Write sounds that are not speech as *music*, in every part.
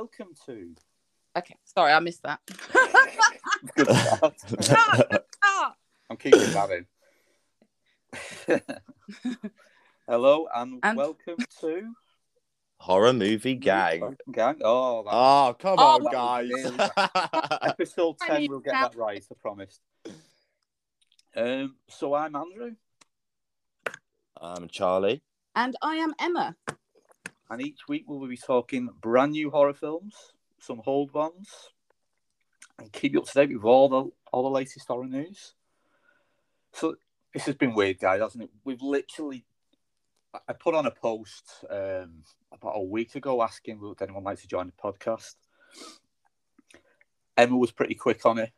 welcome to. Okay, sorry, I missed that. Good start. I'm keeping that in. Hello and, And- welcome to Horror movie gang. Gang. Oh, that- Oh, come Oh, on, guys. *laughs* episode ten. We'll get that. that right. I promised. Um. So I'm Andrew, I'm Charlie. and I am Emma. And each week we'll be talking brand new horror films, some old ones, and keep you up to date with all the all the latest horror news. So this has been weird, guys, hasn't it? We've literally. I- I put on a post um, about a week ago asking would anyone like to join the podcast. Emma was pretty quick on it.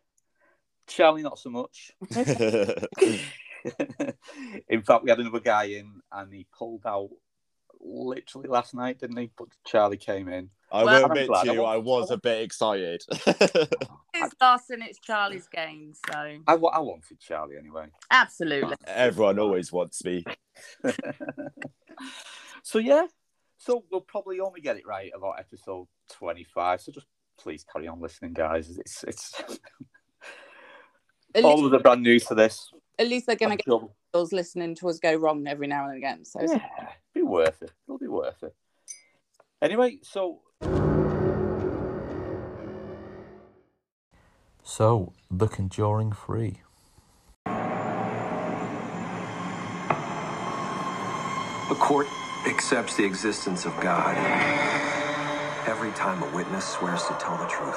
Charlie, not so much. *laughs* *laughs* in fact, we had another guy in, and he pulled out literally last night, didn't he? But Charlie came in. I Well, will admit glad. to you, I was a bit excited. *laughs* It's us and it's Charlie's game, so I, I wanted Charlie anyway. absolutely. Everyone always wants me. *laughs* so yeah, so we'll probably only get it right about episode twenty-five. So just please carry on listening, guys. It's it's *laughs* all least, of the brand new to this. At least they're going I'm to sure- get us listening to us go wrong every now and again. So Yeah, be worth it. It'll be worth it. Anyway, so So, The Conjuring 3. A court accepts the existence of God every time a witness swears to tell the truth.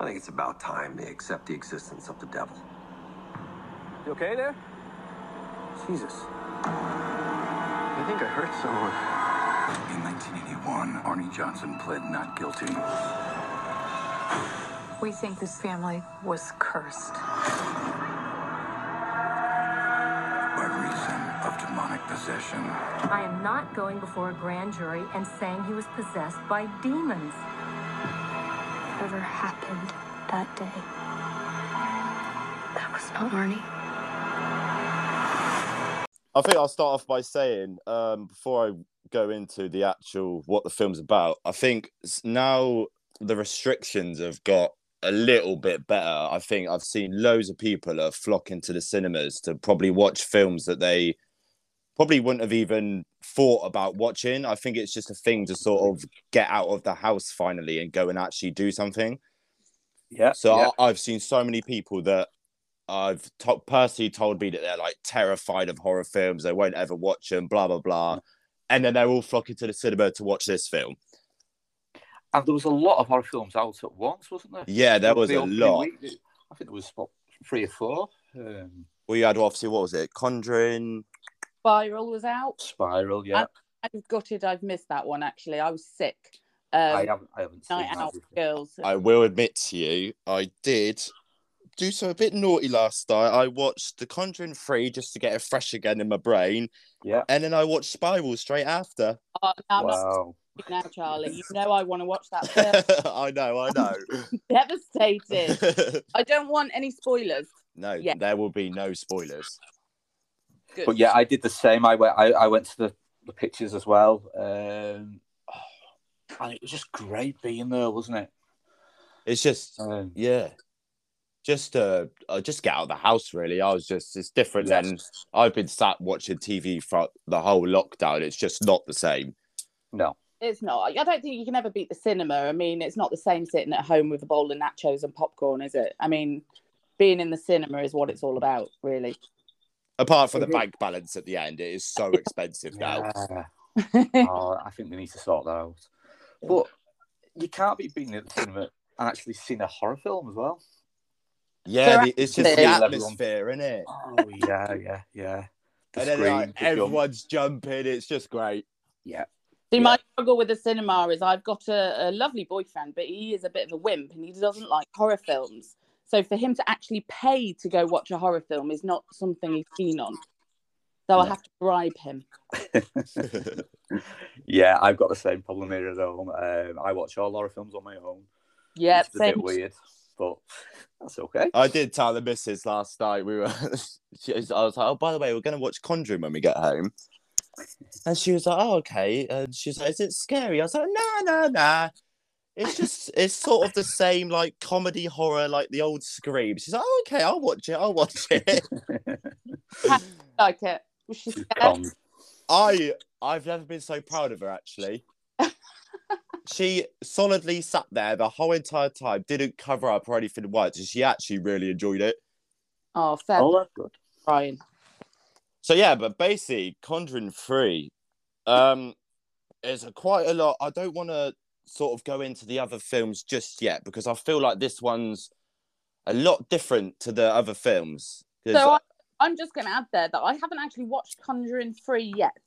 I think it's about time they accept the existence of the devil. You okay there? Jesus. I think I hurt someone. In 1981, Arnie Johnson pled not guilty. We think this family was cursed. by reason of demonic possession. I am not going before a grand jury and saying he was possessed by demons. Whatever happened that day, that was not Arnie. I think I'll start off by saying, um, before I go into the actual what the film's about, I think now the restrictions have got a little bit better. I think I've seen loads of people are flocking to the cinemas to probably watch films that they probably wouldn't have even thought about watching. I think it's just a thing to sort of get out of the house finally and go and actually do something. yeah, So yeah. I, I've seen so many people that I've to- personally told me that they're like terrified of horror films. They won't ever watch them, blah blah blah, and then they're all flocking to the cinema to watch this film. and there was a lot of horror films out at once, wasn't there? Yeah, there was The a lot. week, I think there was about three or four. Um, We had obviously what was it, Conjuring? Spiral was out. Spiral, yeah. I'm gutted I've missed that one. Actually, I was sick. Um, I haven't, I haven't seen night that. out girls. I will admit to you, I did do so a bit naughty last night. I watched The Conjuring Three just to get it fresh again in my brain, Yeah. and then I watched Spiral straight after. Oh, no, Wow. *laughs* now, Charlie. You know I want to watch that *laughs* film. I know, I know. *laughs* Devastated. I don't want any spoilers. no, Yeah. there will be no spoilers. Good. But yeah, I did the same. I went. I, I went to the, the pictures as well. Um, and it was just great being there, wasn't it? It's just Um, yeah, just to uh, just get out of the house. Really, I was just it's different Yes. than I've been sat watching TV for the whole lockdown. It's just not the same. no. It's not. I don't think you can ever beat the cinema. I mean, it's not the same sitting at home with a bowl of nachos and popcorn, is it? I mean, being in the cinema is what it's all about, really. Apart from the bank balance at the end, it is so *laughs* expensive now. *laughs* Oh, I think we need to sort that out. But you can't be being at the cinema and actually seeing a horror film as well. Yeah, the, it's just the atmosphere, isn't it? Oh yeah, yeah, yeah. The And then like, the jump. everyone's jumping. It's just great. Yeah. See, Yeah. my struggle with the cinema is I've got a, a lovely boyfriend, but he is a bit of a wimp and he doesn't like horror films. So for him to actually pay to go watch a horror film is not something he's keen on. So I have to bribe him. *laughs* *laughs* yeah, I've got the same problem here at home. Um, I watch all horror films on my own. Yeah, It's a same. bit weird, but that's okay. I did tell the missus last night. We were. *laughs* she was- I was like, "Oh, by the way, we're going to watch Conjuring when we get home." And she was like, "Oh, okay." And she was like, "Is it scary?" I was like, "No, no, no. It's just *laughs* it's sort of the same like comedy horror, like the old Scream." She's like, oh, "Okay, I'll watch it. I'll watch it." *laughs* Like it. Was she scared? Con. I I've never been so proud of her actually. She solidly sat there the whole entire time, didn't cover up or anything once, and she actually really enjoyed it. Oh, fair, Oh, that's good. Brian. So yeah, but basically, Conjuring Three, um, is a quite a lot. I don't want to sort of go into the other films just yet because I feel like this one's a lot different to the other films. So I, I'm just going to add there that I haven't actually watched Conjuring 3 yet.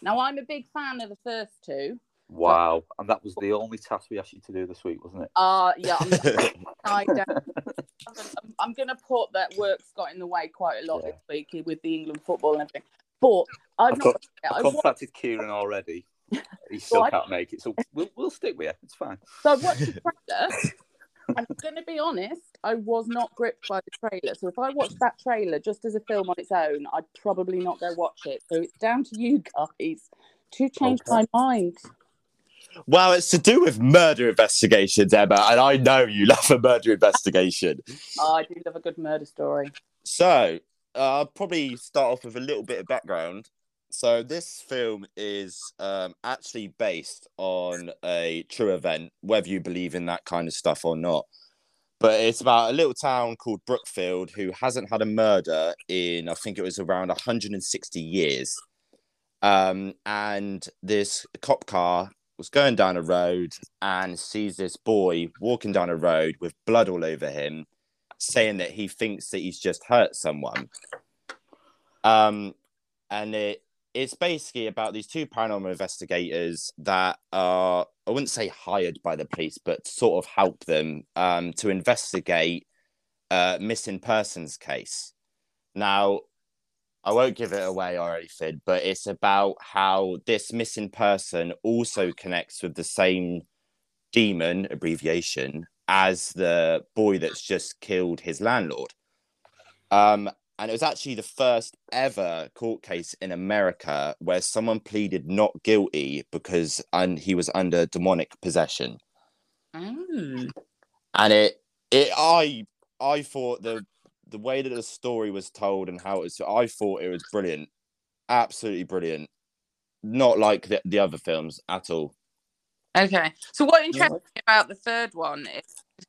Now, I'm a big fan of the first two. Wow. And that was the only task we asked you to do this week, wasn't it? Uh, yeah, I'm, *laughs* I don't, I'm, gonna- I'm going to put that work's got in the way quite a lot Yeah. this week with the England football and everything. But I've I've not. got- I I watched, contacted Kieran already. *laughs* He still I- can't make it, so we'll, we'll stick with you. It's fine. so I watched the trailer. I'm going to be honest, I was not gripped by the trailer. So if I watched that trailer just as a film on its own, I'd probably not go watch it. So it's down to you guys to change Okay. my mind. Well, it's to do with murder investigations, Emma, and I know you *laughs* love a murder investigation. *laughs* Oh, I do love a good murder story. So, uh, I'll probably start off with a little bit of background. So, this film is um, actually based on a true event, whether you believe in that kind of stuff or not. But it's about a little town called Brookfield who hasn't had a murder in, I think it was around 160 years. Um, and this cop car was going down a road and sees this boy walking down a road with blood all over him saying that he thinks that he's just hurt someone. Um, and it it's basically about these two paranormal investigators that are I wouldn't say hired by the police, but sort of help them um, to investigate a missing persons case. Now, I won't give it away or anything, but it's about how this missing person also connects with the same demon abbreviation as the boy that's just killed his landlord. Um, and it was actually the first ever court case in America where someone pleaded not guilty because and he was under demonic possession. Mm. And it, it, I, I thought the the way that the story was told and how it was, I thought it was brilliant, absolutely brilliant. Not like the, the other films at all. Okay. So what interests me about the third one is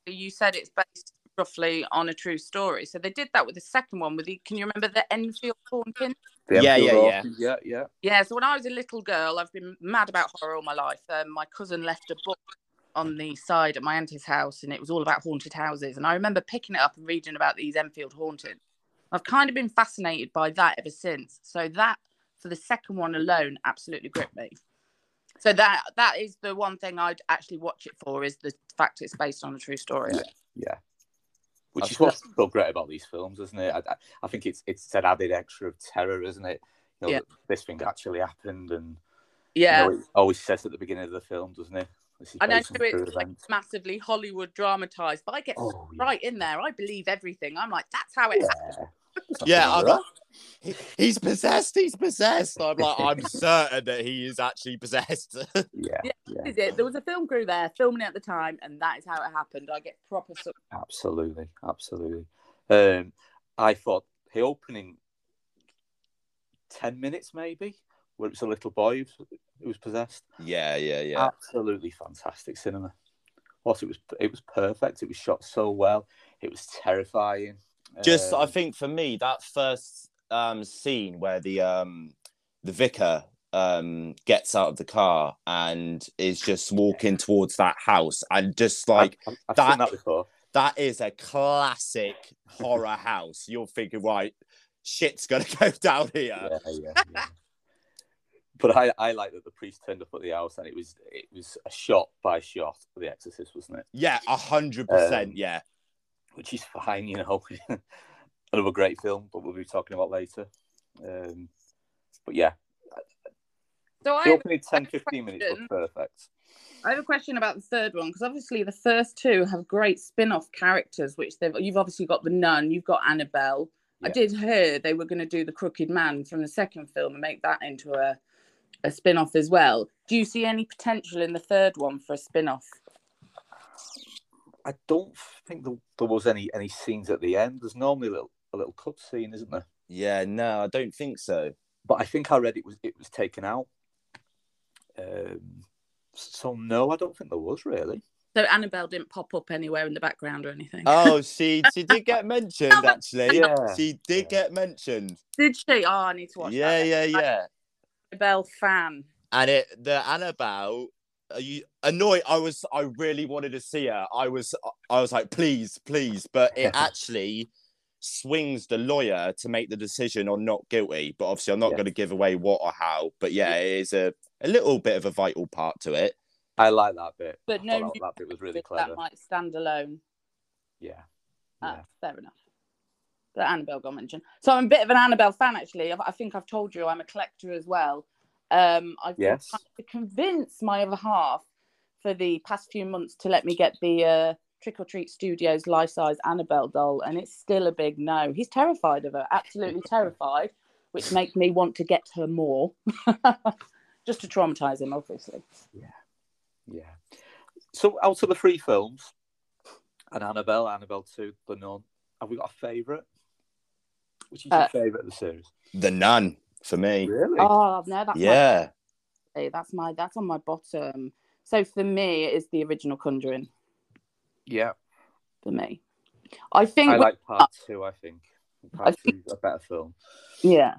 you said it's based roughly on a true story. So they did that with the second one with the can you remember the Enfield haunting? The Yeah, yeah, yeah, yeah. Yeah, so when I was a little girl, I've been mad about horror all my life. Um, my cousin left a book on the side at my auntie's house, and it was all about haunted houses. And I remember picking it up and reading about these Enfield hauntings. I've kind of been fascinated by that ever since. So that, for the second one alone, absolutely gripped me. So that that is the one thing I'd actually watch it for is the fact it's based on a true story. Yeah. Which I've is what's so great about these films, isn't it? I, I- I think it's it's an added extra of terror, isn't it? You know, Yeah. this thing actually happened, and Yeah. you know, it always says at the beginning of the film, doesn't it? This I know based on true it's like events. massively Hollywood dramatized, but I get Oh, yeah. right in there. I believe everything. I'm like, that's how it happened. Yeah, There's Yeah, I'm like, "He- he's possessed. He's possessed. I'm like, I'm *laughs* certain that he is actually possessed. *laughs* yeah, Yeah. yeah, is it. There was a film crew there filming it at the time, and that is how it happened. I get proper. Su- absolutely, absolutely. Um, I thought the opening ten minutes maybe, where it was a little boy who was, possessed. yeah, yeah, yeah. Absolutely fantastic cinema. What it was, it was perfect. It was shot so well. It was terrifying. Just, I Um, think for me, that first um, scene where the um, the vicar um, gets out of the car and is just walking towards that house, and just like I've, I've that- that before. that is a classic horror *laughs* house. You're thinking, right, shit's gonna *laughs* go down here. Yeah, yeah, yeah. But I, I like that the priest turned up at the house and it was it was a shot by shot of The Exorcist, wasn't it? Yeah, a hundred percent. Um, Yeah, Which is fine, you know. *laughs* Another great film, but we'll be talking about later. Um, but yeah, so I the have, opening 10 15 minutes was perfect. I have a question about the third one because obviously the first two have great spin-off characters, which they've. You've obviously got the nun, you've got Annabelle. I did hear they were going to do the Crooked Man from the second film and make that into a a spin off as well. Do you see any potential in the third one for a spin off? I don't think there, there was any any scenes at the end. There's normally a little a little cut scene, isn't there? Yeah, no, I don't think so. But I think I read it was it was taken out. Um, so no, I don't think there was really. So Annabelle didn't pop up anywhere in the background or anything. Oh, she she did get mentioned *laughs* actually. Yeah. She did Yeah. get mentioned. Did she? Oh, I need to watch Yeah, that. yeah, yeah. An Annabelle fan. And it the Annabelle. Are you annoyed? I was. I really wanted to see her. I was. I was like, please, please. But it *laughs* actually swings the lawyer to make the decision on not guilty. But obviously, I'm not Yeah. going to give away what or how. But yeah, it is a a little bit of a vital part to it. I like that bit. But I no that, that bit was really clever That might stand alone. Yeah. Ah, Yeah. fair enough. But Annabelle got mentioned. So I'm a bit of an Annabelle fan, actually. I I think I've told you I'm a collector as well. Um, I've been Yes. trying to convince my other half for the past few months to let me get the uh, Trick or Treat Studios life size Annabelle doll, and it's still a big no. He's terrified of her, absolutely *laughs* terrified, which makes me want to get her more, *laughs* just to traumatize him, obviously. Yeah, yeah. So out of the three films, and Annabelle, Annabelle Two, The Nun, have we got a favourite? Which is your Uh, favourite of the series? The nun for me. Really? Oh no, that's Yeah. Hey, that's my that's on my bottom. So for me, it is the original Conjuring. yeah. For me, I think. I with- like part two. I think part I two is a better film. yeah,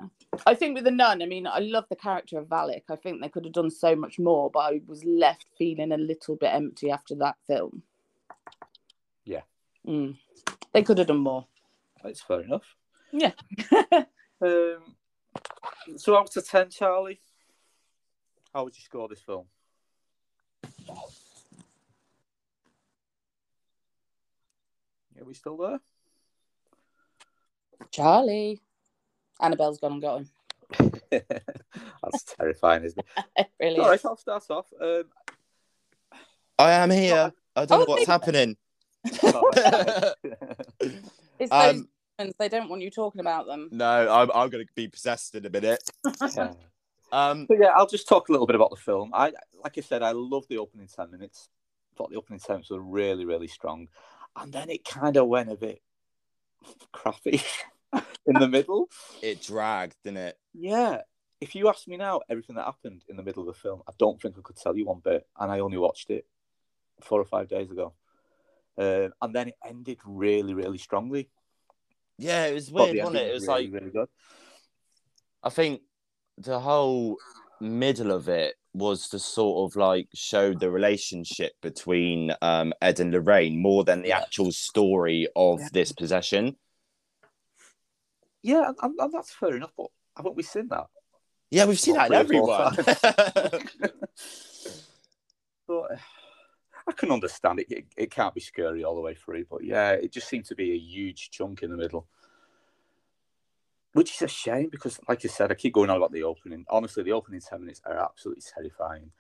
I think with the nun. I mean, I love the character of Valak. I think they could have done so much more, but I was left feeling a little bit empty after that film. Yeah. Mm. They could have done more. That's fair enough. Yeah. *laughs* Um, so out of ten, Charlie, how would you score this film? Are we still there? Charlie, Annabelle's gone and got him. *laughs* That's terrifying, isn't it? *laughs* really. All is. right, I'll start off. Um, I am here. I don't Oh, know what's thank- happening. It's those um, demons, they don't want you talking about them. no, I'm, I'm going to be possessed in a minute. yeah. *laughs* Um, So yeah, I'll just talk a little bit about the film. I, like I said, I love the opening ten minutes. Thought the opening ten minutes were really, really strong, and then it kind of went a bit crappy *laughs* in the middle. it dragged, didn't it? Yeah. If you ask me now, everything that happened in the middle of the film, I don't think I could tell you one bit, and I only watched it four or five days ago. Uh, and then it ended really, really strongly. Yeah, it was weird, wasn't it? It was really, like really good. I think the whole middle of it was to sort of like show the relationship between um, Ed and Lorraine more than the actual story of Yeah. this possession. Yeah, and, and, that's fair enough. But haven't we seen that? Yeah, we've seen that in three or four everyone. *laughs* *laughs* but I can understand it. it. It can't be scary all the way through, but yeah, it just seemed to be a huge chunk in the middle, which is a shame because, like I said, I keep going on about the opening. Honestly, the opening ten minutes are absolutely terrifying.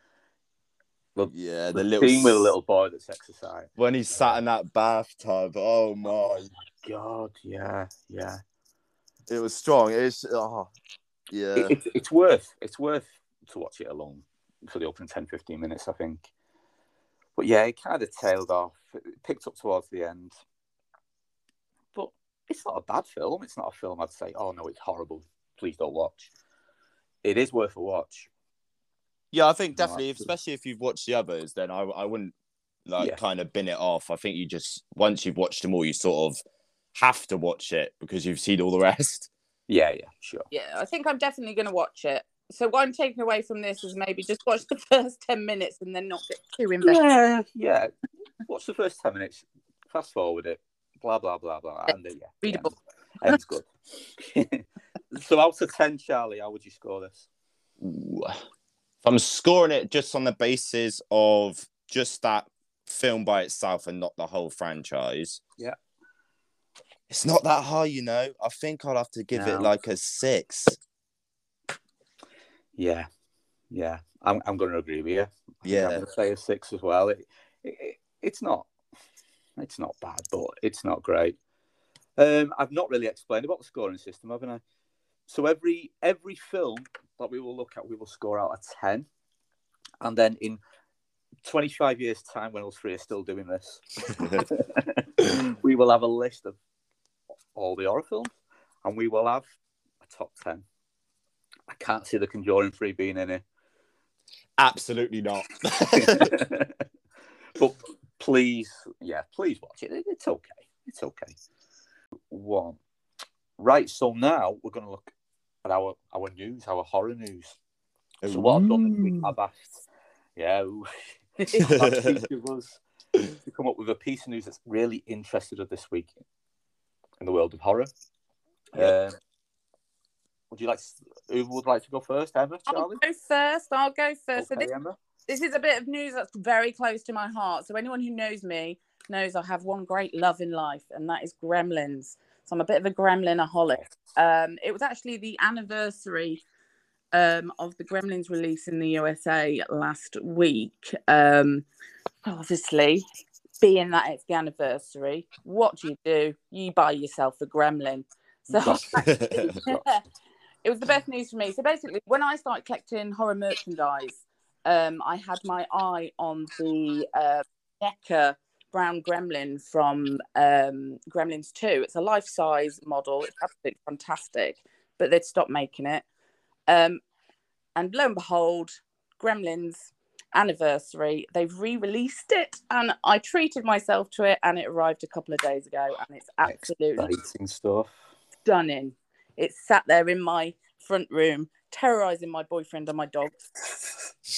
yeah, The, the little scene with a little boy that's exercising when he sat in that bathtub. Oh, oh my, God, yeah, yeah. it was strong. It's oh yeah. It, it, it's worth it's worth to watch it alone for the opening 10, 15 minutes, I think. But yeah, it kind of tailed off. It picked up towards the end. But it's not a bad film. It's not a film I'd say, oh no, it's horrible. Please don't watch. It is worth a watch. Yeah, I think definitely, absolutely. especially if you've watched the others, then I I wouldn't like Yeah. kind of bin it off. I think you just once you've watched them all, you sort of have to watch it because you've seen all the rest. Yeah, yeah, sure. Yeah, I think I'm definitely going to watch it. So what I'm taking away from this is maybe just watch the *laughs* first ten minutes and then not get too invested. Yeah, yeah. Watch the first 10 minutes, fast forward it, blah, blah, blah, blah. And uh, yeah, Readable. Ends good. *laughs* so out of 10, Charlie, how would you score this? Ooh. If I'm scoring it just on the basis of just that film by itself and not the whole franchise. Yeah. It's not that high, you know. I think I'll have to give No. it like a six. Yeah, yeah, I'm I'm going to agree with you. Yeah. I'm going to say a six as well. It, it, it's not, it's not bad, but it's not great. Um, I've not really explained about the scoring system, haven't I? so every every film that we will look at, we will score out a ten, and then in twenty five years' time, when us three are still doing this, *laughs* we will have a list of all the horror films, and we will have a top ten. I can't see the Conjuring Three being in it. Absolutely not. *laughs* *laughs* but please, yeah, please watch it. It- It's okay. It's okay. One. Right, so now we're going to look at our our news, our horror news. So what I've done this week, I've asked, yeah, *laughs* us to come up with a piece of news that's really interested us this week in the world of horror. Um, would you like? To, who would like to go first, Emma? I'll go first. I'll go first. So this, Emma. this is a bit of news that's very close to my heart. So anyone who knows me knows I have one great love in life, and that is Gremlins. So I'm a bit of a Gremlinaholic. Um, it was actually the anniversary um, of the Gremlins release in the USA last week. Um, obviously, being that it's the anniversary, what do you do? You buy yourself a Gremlin. So *laughs* *laughs* it was the best news for me. So basically, when I started collecting horror merchandise, um, I had my eye on the uh, brown gremlin from um, Gremlins 2. It's a life size model, it's absolutely fantastic, but they'd stopped making it. Um, and lo and behold, Gremlins anniversary, they've re released it, and I treated myself to it, and it arrived a couple of days ago, and it's absolutely Exciting stuff. stunning. It's sat there in my front room, terrorizing my boyfriend and my dogs.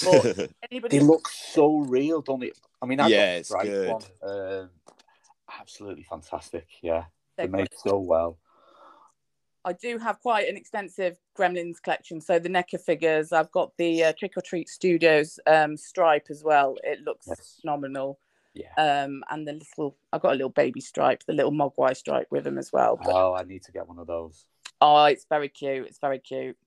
But *laughs* anybody They look so real, don't they? I mean, I Yeah, it's Stripe good. One. Um, absolutely fantastic. Yeah, they're they made so well. I do have quite an extensive Gremlins collection. So the NECA figures, I've got the uh, Trick or Treat Studios um, stripe as well. It looks Yes. phenomenal. Yeah. Um, and the little, I've got a little baby stripe, the little Mogwai stripe with them as well. But, Oh, I need to get one of those. Oh, it's very cute. It's very cute.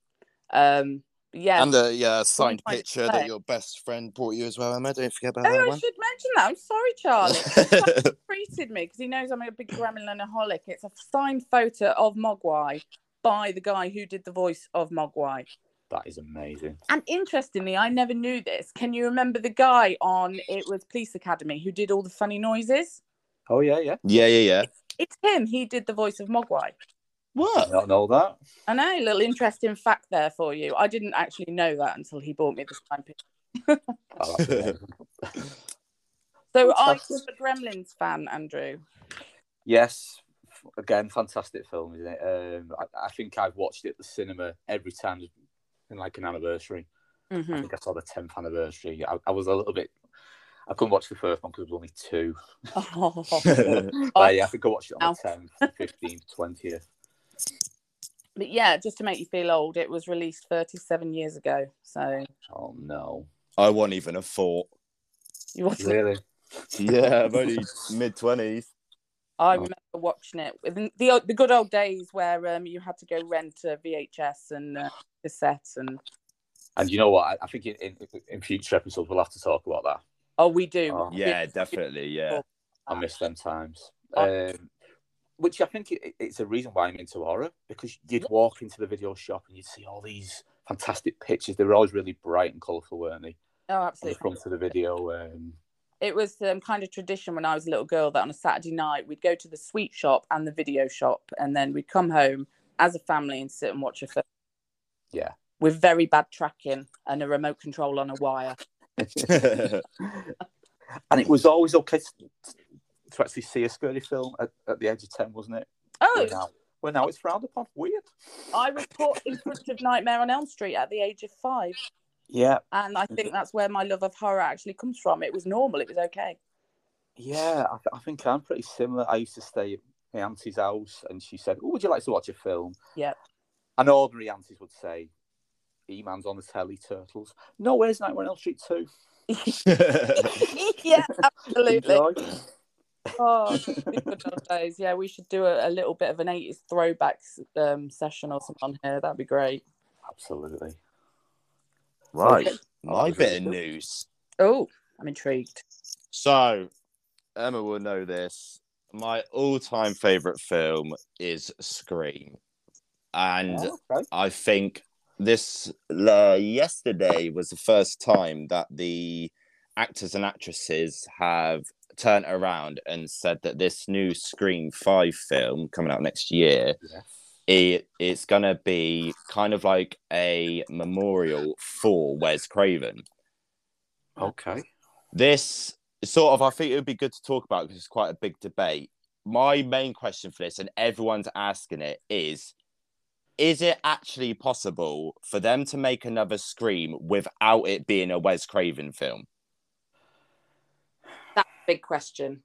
Um, yeah. And a yeah, signed picture play. that your best friend brought you as well, Emma. Don't forget about that? oh, that I one. should mention that. I'm sorry, Charlie. *laughs* treated me because he knows I'm a big gremlinaholic. It's a signed photo of Mogwai by the guy who did the voice of Mogwai. That is amazing. And interestingly, I never knew this. Can you remember the guy on it was Police Academy who did all the funny noises? Oh yeah, yeah. yeah, yeah, yeah. It's him. He did the voice of Mogwai. I What? don't know that. I know, little interesting fact there for you. I didn't actually know that until he bought me this time picture. Oh. *laughs* So are you a Gremlins fan, Andrew? yes, again, fantastic film, isn't it? Um, I, I think I've watched it at the cinema every time in like an anniversary. I hmm think I saw the tenth anniversary. I, I was a little bit. I couldn't watch the first one because it was only two. Oh. *laughs* But yeah, I think I watched it on Ow. the tenth, fifteenth, twentieth. But yeah, just to make you feel old, it was released 37 years ago. So Oh no! I wasn't even a thought. you wasn't Really? Yeah, I'm only mid twenties. I Oh. remember watching it in the the good old days where um, you had to go rent a VHS and uh, cassette and And you know what? I, I think in, in in future episodes we'll have to talk about that. oh we do Oh. Yeah, definitely. Yeah. I miss them times. Oh. Um, which I think it, it's a reason why I'm into horror because you'd walk into the video shop and you'd see all these fantastic pictures. They were always really bright and colourful, weren't they? oh On the absolutely front of the video. Um, it was um, kind of tradition when I was a little girl that on a Saturday night we'd go to the sweet shop and the video shop and then we'd come home as a family and sit and watch a film yeah. with very bad tracking and a remote control on a wire *laughs* and it was always okay to, actually see a scary film at, at the age of 10, wasn't it? oh Well, now, well, now it's frowned upon. Weird. I was put in front of Nightmare on Elm Street at the age of five Yeah. and I think that's where my love of horror actually comes from it was normal it was okay Yeah, I, th- I think I'm pretty similar. I used to stay at my auntie's house, and she said, "Oh, would you like to watch a film?" Yeah. And ordinary aunties would say, "He-Man's on the telly, Turtles." No, where's Nightmare on Elm Street two? *laughs* yeah, absolutely. Enjoy. Oh, *laughs* the good old days. Yeah, we should do a, a little bit of an 80s throwback um, session or something on here. That'd be great. Absolutely. right. Okay. My bit of news. Oh, I'm intrigued. So, Emma will know this. My all-time favorite film is Scream, and Oh, okay. I think this uh, yesterday was the first time that the actors and actresses have turned around and said that this new Scream Five film coming out next year, Yes. it it's gonna be kind of like a memorial for Wes Craven. Okay. This sort of, I think it would be good to talk about because it's quite a big debate. My main question for this, and everyone's asking it, is is it actually possible for them to make another Scream without it being a Wes Craven film? That's a big question.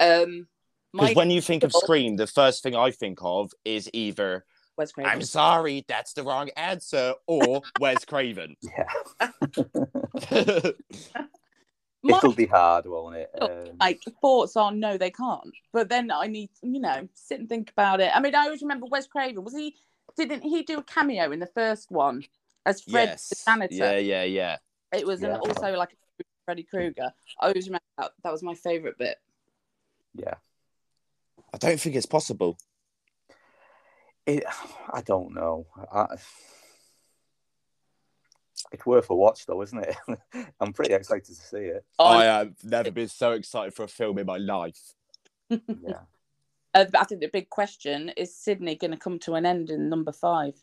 Um, Because when you think of Scream, the first thing I think of is either Wes Craven. I'm sorry, that's the wrong answer, or *laughs* Wes Craven. *laughs* Yeah. *laughs* It'll be hard, won't it? Look, Um, like thoughts are no, they can't. But then I need, you know, sit and think about it. I mean, I always remember Wes Craven. Was he? Didn't he do a cameo in the first one as Fred the janitor? Yeah, yeah, yeah. It was an, Yeah. also like Freddy Krueger. I always remember that. That was my favorite bit. yeah. I don't think it's possible. It, I don't know. I, it's worth a watch, though, isn't it? *laughs* I'm pretty excited to see it. I have never been so excited for a film in my life. Yeah. *laughs* Uh, but I think the big question is Sydney going to come to an end in number five?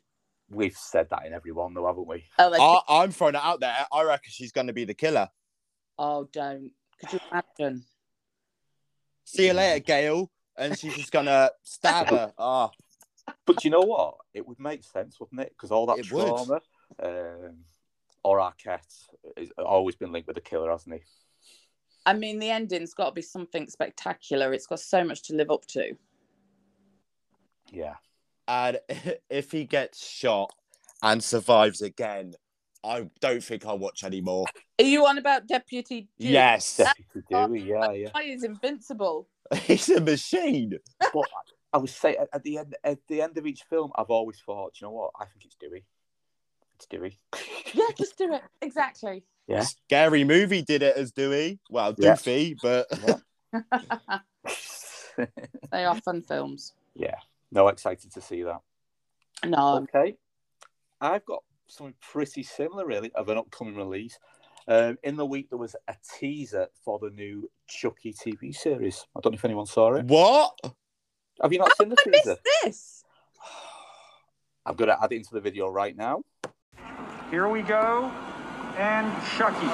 We've said that in every one, though, haven't we? Oh, like, I, I'm throwing it out there. I reckon she's going to be the killer. Oh, don't. Could you imagine? See you later, Gail. And she's just going to stab her. Oh, *laughs* But you know what? It would make sense, wouldn't it? Because all that It would. trauma, um, or Arquette, has always been linked with the killer, hasn't he? I mean, the ending's got to be something spectacular. It's got so much to live up to. Yeah. and *laughs* if he gets shot and survives again, I don't think I'll watch anymore. Are you on about Deputy? Dewey? Yes, Deputy Dewey, yeah, yeah. Guy is invincible. *laughs* he's a machine. But I would say at at the end, at the end of each film, I've always thought, you know what? I think it's Dewey. It's Dewey. *laughs* Yeah, just do it. Exactly. Yeah. Scary movie did it as Dewey. Well, Yeah. Doofy, but *laughs* they are fun films. yeah. No, excited to see that. No, Okay. I've got something pretty similar, really, of an upcoming release. Um, in the week, there was a teaser for the new Chucky TV series. I don't know if anyone saw it. what? Have you not seen the I missed teaser? this. *sighs* I'm going to add it into the video right now. Here we go. And Chucky.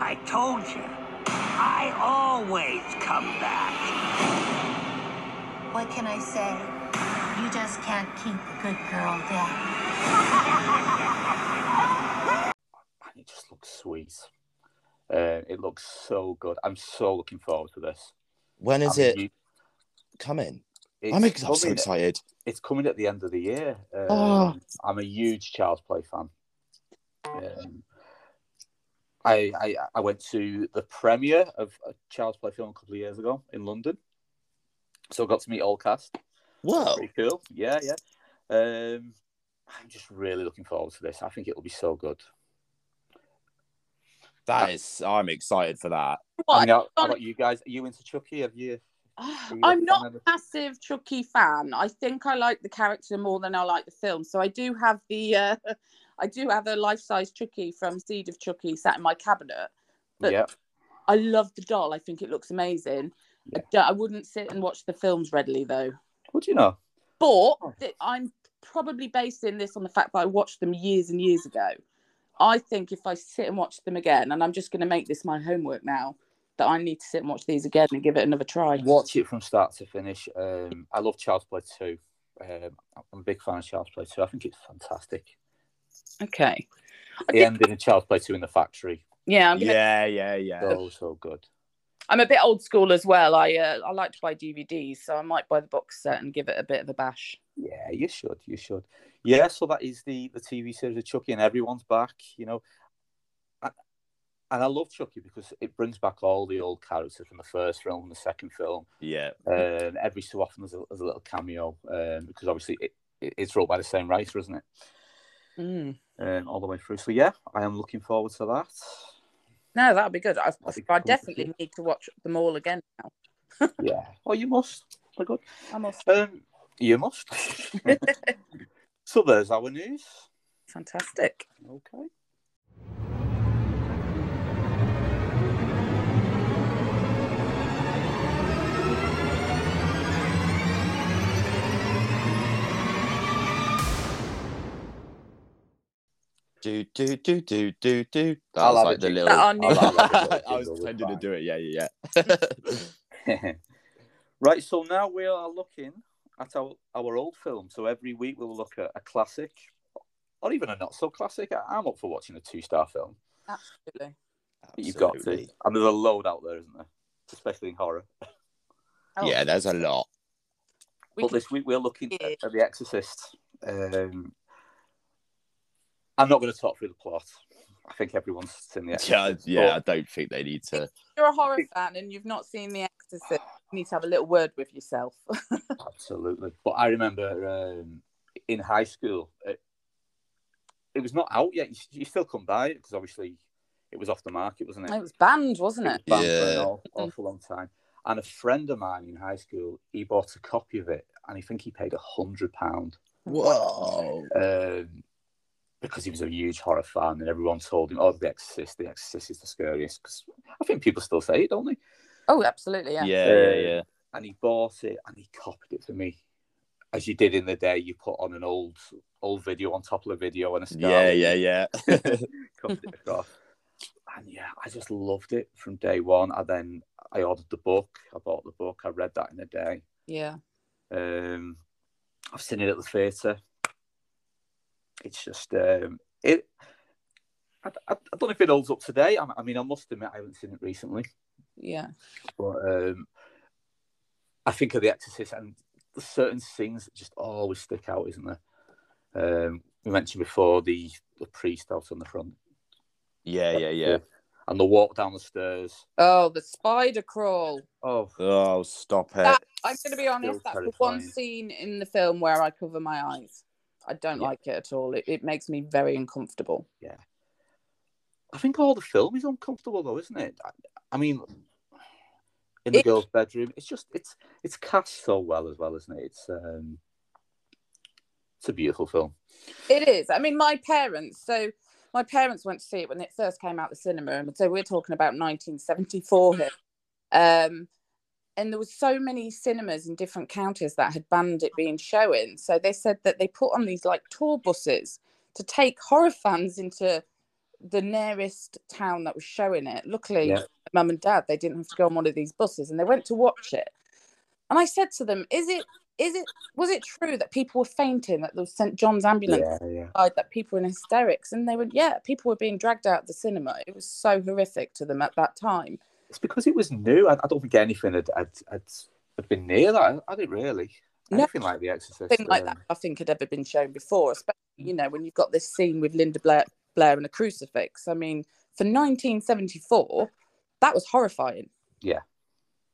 I told you. I always come back. What can I say? You just can't keep a good girl down. And it just looks sweet. Uh, it looks so good. I'm so looking forward to this. When is I'm it hu- coming? it's I'm, ex- I'm so coming- excited. It's coming at the end of the year. Um, Oh. I'm a huge Child's Play fan. Um, I, I I went to the premiere of a Child's Play film a couple of years ago in London, so I got to meet all cast. Wow, Pretty cool. Yeah, yeah. Um, I'm just really looking forward to this. I think it'll be so good. That is, I'm excited for that. I mean, how, how about you guys? Are you into Chucky? Have you? are you a I'm not a massive Chucky fan. I think I like the character more than I like the film. So I do have the, uh, I do have a life-size Chucky from Seed of Chucky sat in my cabinet. But Yeah. I love the doll. I think it looks amazing. I, I wouldn't sit and watch the films readily though. What do you know? But th- I'm probably basing this on the fact that I watched them years and years ago. I think if I sit and watch them again, and I'm just going to make this my homework now, that I need to sit and watch these again and give it another try. Watch it from start to finish. Um, I love Child's Play 2. Um, I'm a big fan of Child's Play 2. I think it's fantastic. Okay. The ending of Child's Play 2 in the factory. Yeah, I'm gonna, Yeah, yeah, yeah. So, so good. I'm a bit old school as well. I uh, I like to buy DVDs, so I might buy the box set and give it a bit of a bash. Yeah, you should. You should. Yeah, so that is the, the TV series of Chucky, and everyone's back, you know. And, and I love Chucky because it brings back all the old characters from the first film and the second film. Yeah. Um, every so often there's a, there's a little cameo um, because obviously it, it, it's wrote by the same writer, isn't it? Mm. Um, all the way through. So yeah, I am looking forward to that. No, that'd be good. I, That'd be I cool to definitely see. need to watch them all again now. *laughs* Yeah. Oh, you must. They're good. I must. Um, you must. *laughs* *laughs* so there's our news. Fantastic. Okay. Do do do do do do. That I'll was have like a the jingle. little. That our new- I'll have a I was jingle, pretending to fine. do it. Yeah, yeah, yeah. *laughs* *laughs* right. So now we are looking at our, our old film. So every week we'll look at a classic, or even a not so classic. I- I'm up for watching a two star film. Absolutely. You've got to. Absolutely. And there's a load out there, isn't there? Especially in horror. Oh, Yeah, there's a lot. we but can- this week we're looking at, at The Exorcist. Um, I'm not going to talk through the plot. I think everyone's seen The Yeah, Exorcist. yeah. I but don't think they need to. If you're a horror fan and you've not seen The Exorcist, you need to have a little word with yourself. *laughs* Absolutely. But I remember um, in high school, it, it was not out yet. You, you still come by it because obviously it was off the market, wasn't it? it was banned, wasn't It it? was banned for an Yeah. awful long time. And a friend of mine in high school, he bought a copy of it, and I think he paid a hundred pound Whoa. um, because he was a huge horror fan, and everyone told him, "Oh, The Exorcist, The Exorcist is the scariest." Because I think people still say it, don't they? Oh, absolutely, yeah. Yeah, yeah, yeah. And he bought it, and he copied it for me, as you did in the day. You put on an old old video on top of a video and a star. Yeah, yeah, yeah. *laughs* *laughs* copied it across. And yeah, I just loved it from day one. And then I ordered the book. I bought the book. I read that in a day. Yeah. Um, I've seen it at the theatre. It's just um, it. I, I, I don't know if it holds up today. I, I mean, I must admit I haven't seen it recently, Yeah. but um, I think of The Exorcist and there's certain scenes that just always stick out, isn't there? Um, we mentioned before the the priest out on the front. Yeah, yeah, yeah. And the walk down the stairs. Oh, the spider crawl. Oh, Oh, stop it. That, I'm going to be honest, Still that's the one scene in the film where I cover my eyes. I don't Yeah. like it at all. It, it makes me very uncomfortable. Yeah. I think all the film is uncomfortable though, isn't it? I, I mean, in the It- girls' bedroom, it's just it's it's cast so well as well, isn't it? It's um, it's a beautiful film. It is. I mean, my parents, so my parents went to see it when it first came out the cinema. And so we're talking about 1974 here. Um, and there was so many cinemas in different counties that had banned it oh. being shown. So they said that they put on these like tour buses to take horror fans into the nearest town that was showing it. Luckily, Yeah. mum and dad, they didn't have to go on one of these buses and they went to watch it. And I said to them, Is it is it was it true that people were fainting that there was St. John's ambulance Yeah, yeah. that people were in hysterics? And they were, yeah, people were being dragged out of the cinema. It was so horrific to them at that time. It's because it was new. I, I don't think anything had had, had, had been near that. I didn't really. Nothing like The Exorcist. Nothing like that, I think, had ever been shown before, especially, you mm. know, when you've got this scene with Linda Blair, Blair and a crucifix. I mean, for 1974, that was horrifying. Yeah.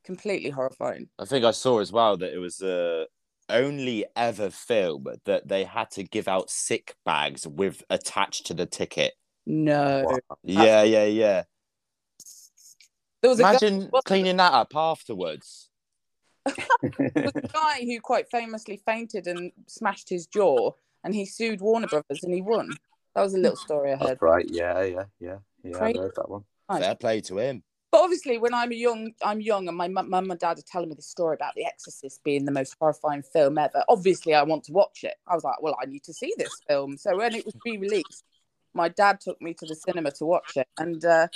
Completely horrifying. I think I saw as well that it was the only ever film that they had to give out sick bags with attached to the ticket. No. Yeah, yeah, yeah. There was a guy- Imagine cleaning that up afterwards. *laughs* there was a guy who quite famously fainted and smashed his jaw, and he sued Warner Brothers and he won. That was a little story I heard. That's right. Yeah, yeah, yeah, yeah. I Crazy. heard that one. Nice. Fair play to him. But obviously, when I'm young, I'm young, and my mum mum and dad are telling me the story about The Exorcist being the most horrifying film ever. Obviously, I want to watch it. I was like, well, I need to see this film. So when it was re-released, my dad took me to the cinema to watch it, and uh,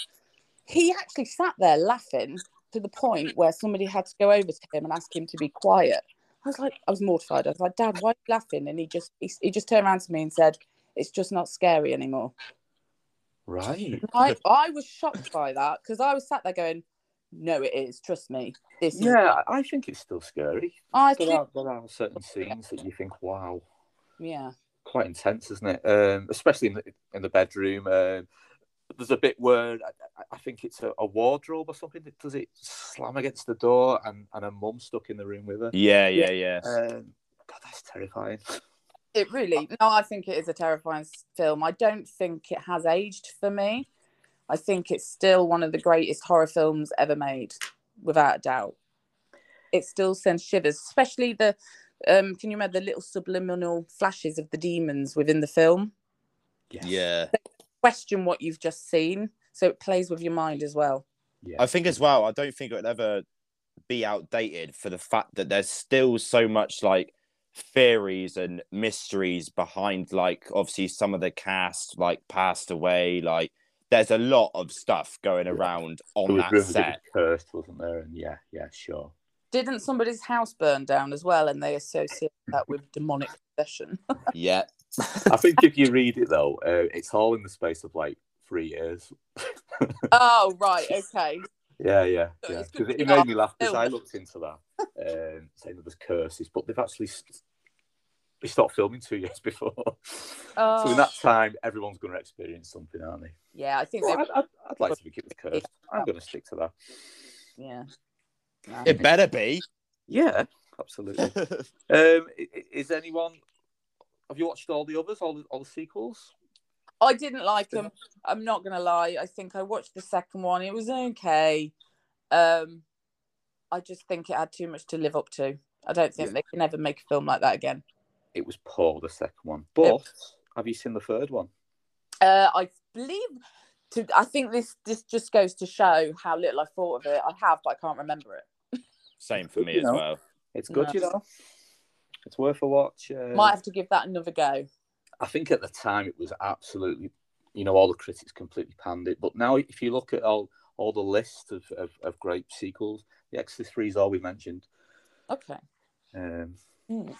he actually sat there laughing to the point where somebody had to go over to him and ask him to be quiet. I was like, I was mortified. I was like, Dad, why are you laughing? And he just he, he just turned around to me and said, "It's just not scary anymore." Right. I, I was shocked by that because I was sat there going, "No, it is. Trust me. This is." Yeah, I I think it's still scary. I There think, are, there are certain scenes that you think, wow, yeah, quite intense, isn't it? Um, especially in the in the bedroom. Um, there's a bit where I, I think it's a, a wardrobe or something. that- Does it slam against the door and and a mum stuck in the room with her? Yeah, yeah, yeah. Um, God, that's terrifying. it really. No, I think it is a terrifying film. I don't think it has aged for me. I think it's still one of the greatest horror films ever made, without a doubt. It still sends shivers, especially the. Um, can you remember the little subliminal flashes of the demons within the film? Yeah. Question what you've just seen, so it plays with your mind as well. I think as well, I don't think it would ever be outdated for the fact that there's still so much like theories and mysteries behind like obviously some of the cast like passed away like there's a lot of stuff going around on was that rumors set was cursed, wasn't there? And yeah, yeah, sure. Didn't somebody's house burn down as well, and they associate that with demonic possession? *laughs* yeah I think if you read it though, uh, it's all in the space of like three years. *laughs* oh right, okay. Yeah, yeah, So yeah. Because it, it made me laugh because. I looked into that, um, saying there was curses, but they've actually st- they stopped filming two *laughs* years before. So in that Oh. time, everyone's going to experience something, aren't they? Yeah, I think Well. I'd, I'd, I'd like to think it was cursed. I'm going to stick to that. Yeah. it better be Yeah, absolutely. *laughs* um, i- i- is anyone? Have you watched all the others, all the, all the sequels? I didn't like them. I'm not gonna lie. I think I watched the second one. It was okay. Um, I just think it had too much to live up to. I don't think Yeah. they can ever make a film like that again. It was poor, the second one. But have you seen the third one? Uh, I believe. To, I think this this just goes to show how little I thought of it. I have, but I can't remember it. same for me You as know. well It's good, No. you know. It's worth a watch. Uh, Might have to give that another go. I think at the time it was absolutely, you know, all the critics completely panned it. But now, if you look at all all the list of, of, of great sequels, The Exorcist Three is all we mentioned. Okay. Um, Hmm.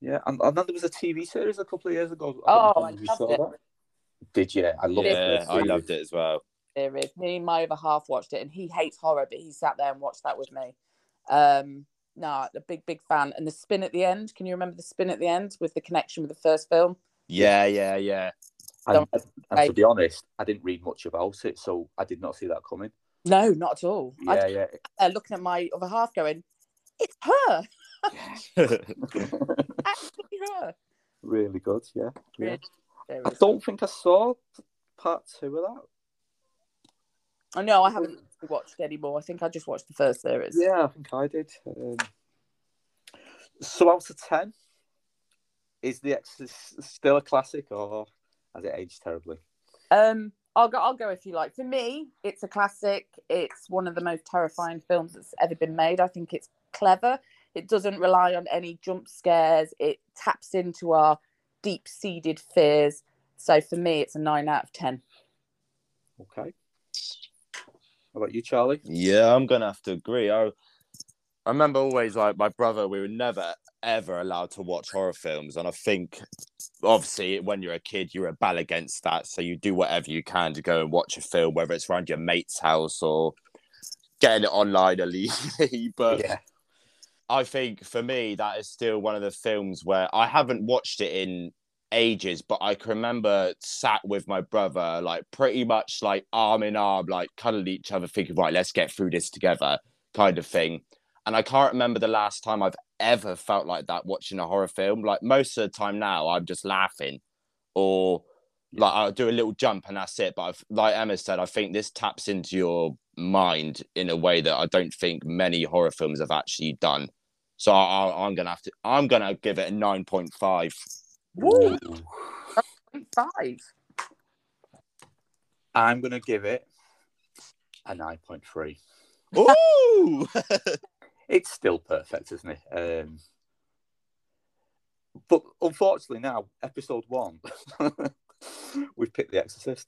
yeah, and, and then there was a TV series a couple of years ago. Oh, I if loved saw it. that. Did you? I loved yeah it. i loved it as well There is. Me and my other half watched it, and he hates horror, but he sat there and watched that with me. Um, no, a big, big fan. And the spin at the end. Can you remember the spin at the end with the connection with the first film? yeah yeah yeah And, Don't- and to be honest, I didn't read much about it, so I did not see that coming. No, not at all. I Yeah, was yeah. uh, looking at my other half, going, "It's her, *laughs* *laughs* actually her." really good. Yeah, yeah. Really, there I don't think I saw part two of that. I know I haven't watched anymore. I think I just watched the first series. Yeah, I think I did. Um, so out of ten, is the Exorcist still a classic, or has it aged terribly? Um, I'll go. I'll go if you like. For me, it's a classic. It's one of the most terrifying films that's ever been made. I think it's clever. It doesn't rely on any jump scares. It taps into our deep-seated fears. So for me, it's a nine out of ten. Okay. How about you, Charlie? Yeah, I'm gonna have to agree. I I remember always like my brother, we were never ever allowed to watch horror films, and I think obviously when you're a kid, you rebel against that, so you do whatever you can to go and watch a film, whether it's around your mate's house or getting it online *laughs* illegally. but Yeah. I think for me, that is still one of the films where I haven't watched it in ages, but I can remember sat with my brother, like pretty much like arm in arm, like cuddling each other, thinking, right, let's get through this together, kind of thing. And I can't remember the last time I've ever felt like that watching a horror film. Like most of the time now, I'm just laughing or like I'll do a little jump and that's it. But I've, like Emma said, I think this taps into your mind in a way that I don't think many horror films have actually done. So I, I'm gonna have to. I'm gonna give it a nine point five. Woo! Five. I'm going to give it a 9.3. *laughs* Ooh! *laughs* It's still perfect, isn't it? Um, but unfortunately, now, episode one, *laughs* we've picked The Exorcist.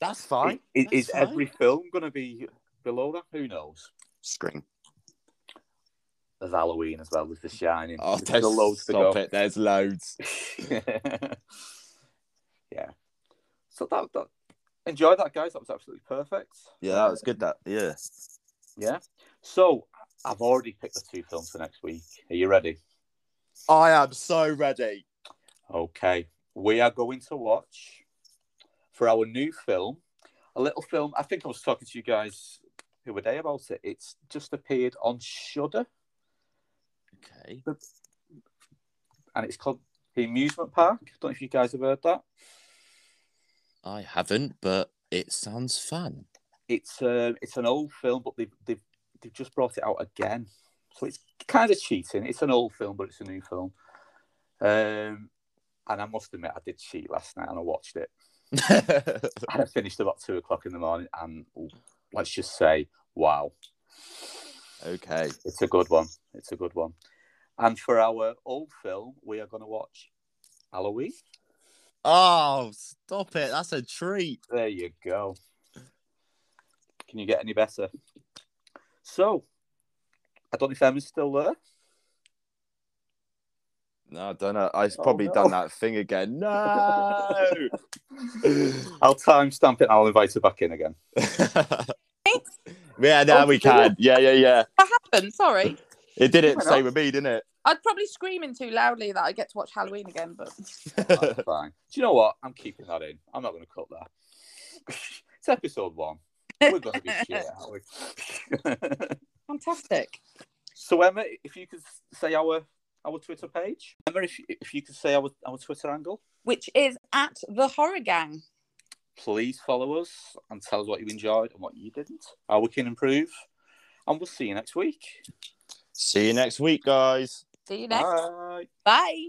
That's fine. I- That's is fine. every film going to be below that? Who knows? Scream. There's Halloween as well. There's The Shining. Oh, There's there's loads to go. it. There's loads. *laughs* yeah. So that, that enjoy that, guys. That was absolutely perfect. Yeah, that was good. That yeah. Yeah. So I've already picked the two films for next week. Are you ready? I am so ready. Okay. We are going to watch for our new film a little film. I think I was talking to you guys the other day about it. It's just appeared on Shudder, Okay. and it's called The Amusement Park. I don't know if you guys have heard that. I haven't, but It sounds fun. It's uh, it's an old film, but they've they've they've just brought it out again, so it's kind of cheating. It's an old film, but it's a new film. Um, and I must admit, I did cheat last night and I watched it. and *laughs* I finished about two o'clock in the morning, and let's just say, wow, okay. it's a good one. It's a good one. And for our old film, we are going to watch Halloween. Oh, stop it. That's a treat. There you go. Can you get any better? So, I don't know if Emma's still there. No, I don't know. I've Oh, probably no. done that thing again. *laughs* No. *laughs* I'll timestamp it. and I'll invite her back in again. *laughs* yeah, now Oh, we can. Yeah, yeah, yeah. What happened? Sorry. It did it Went same with me, didn't it? I'd probably screaming too loudly that I get to watch Halloween again, but *laughs* That's fine. Do you know what? I'm keeping that in. I'm not going to cut that. *laughs* it's episode one. We're going to be *laughs* shit, aren't we? fantastic. so, Emma, if you could say our our Twitter page. Emma, if you, if you could say our, our Twitter handle, Which is at the Horror Gang. please follow us and tell us what you enjoyed and what you didn't, how we can improve. And we'll see you next week. See you next week, guys. See you next. Bye. Bye.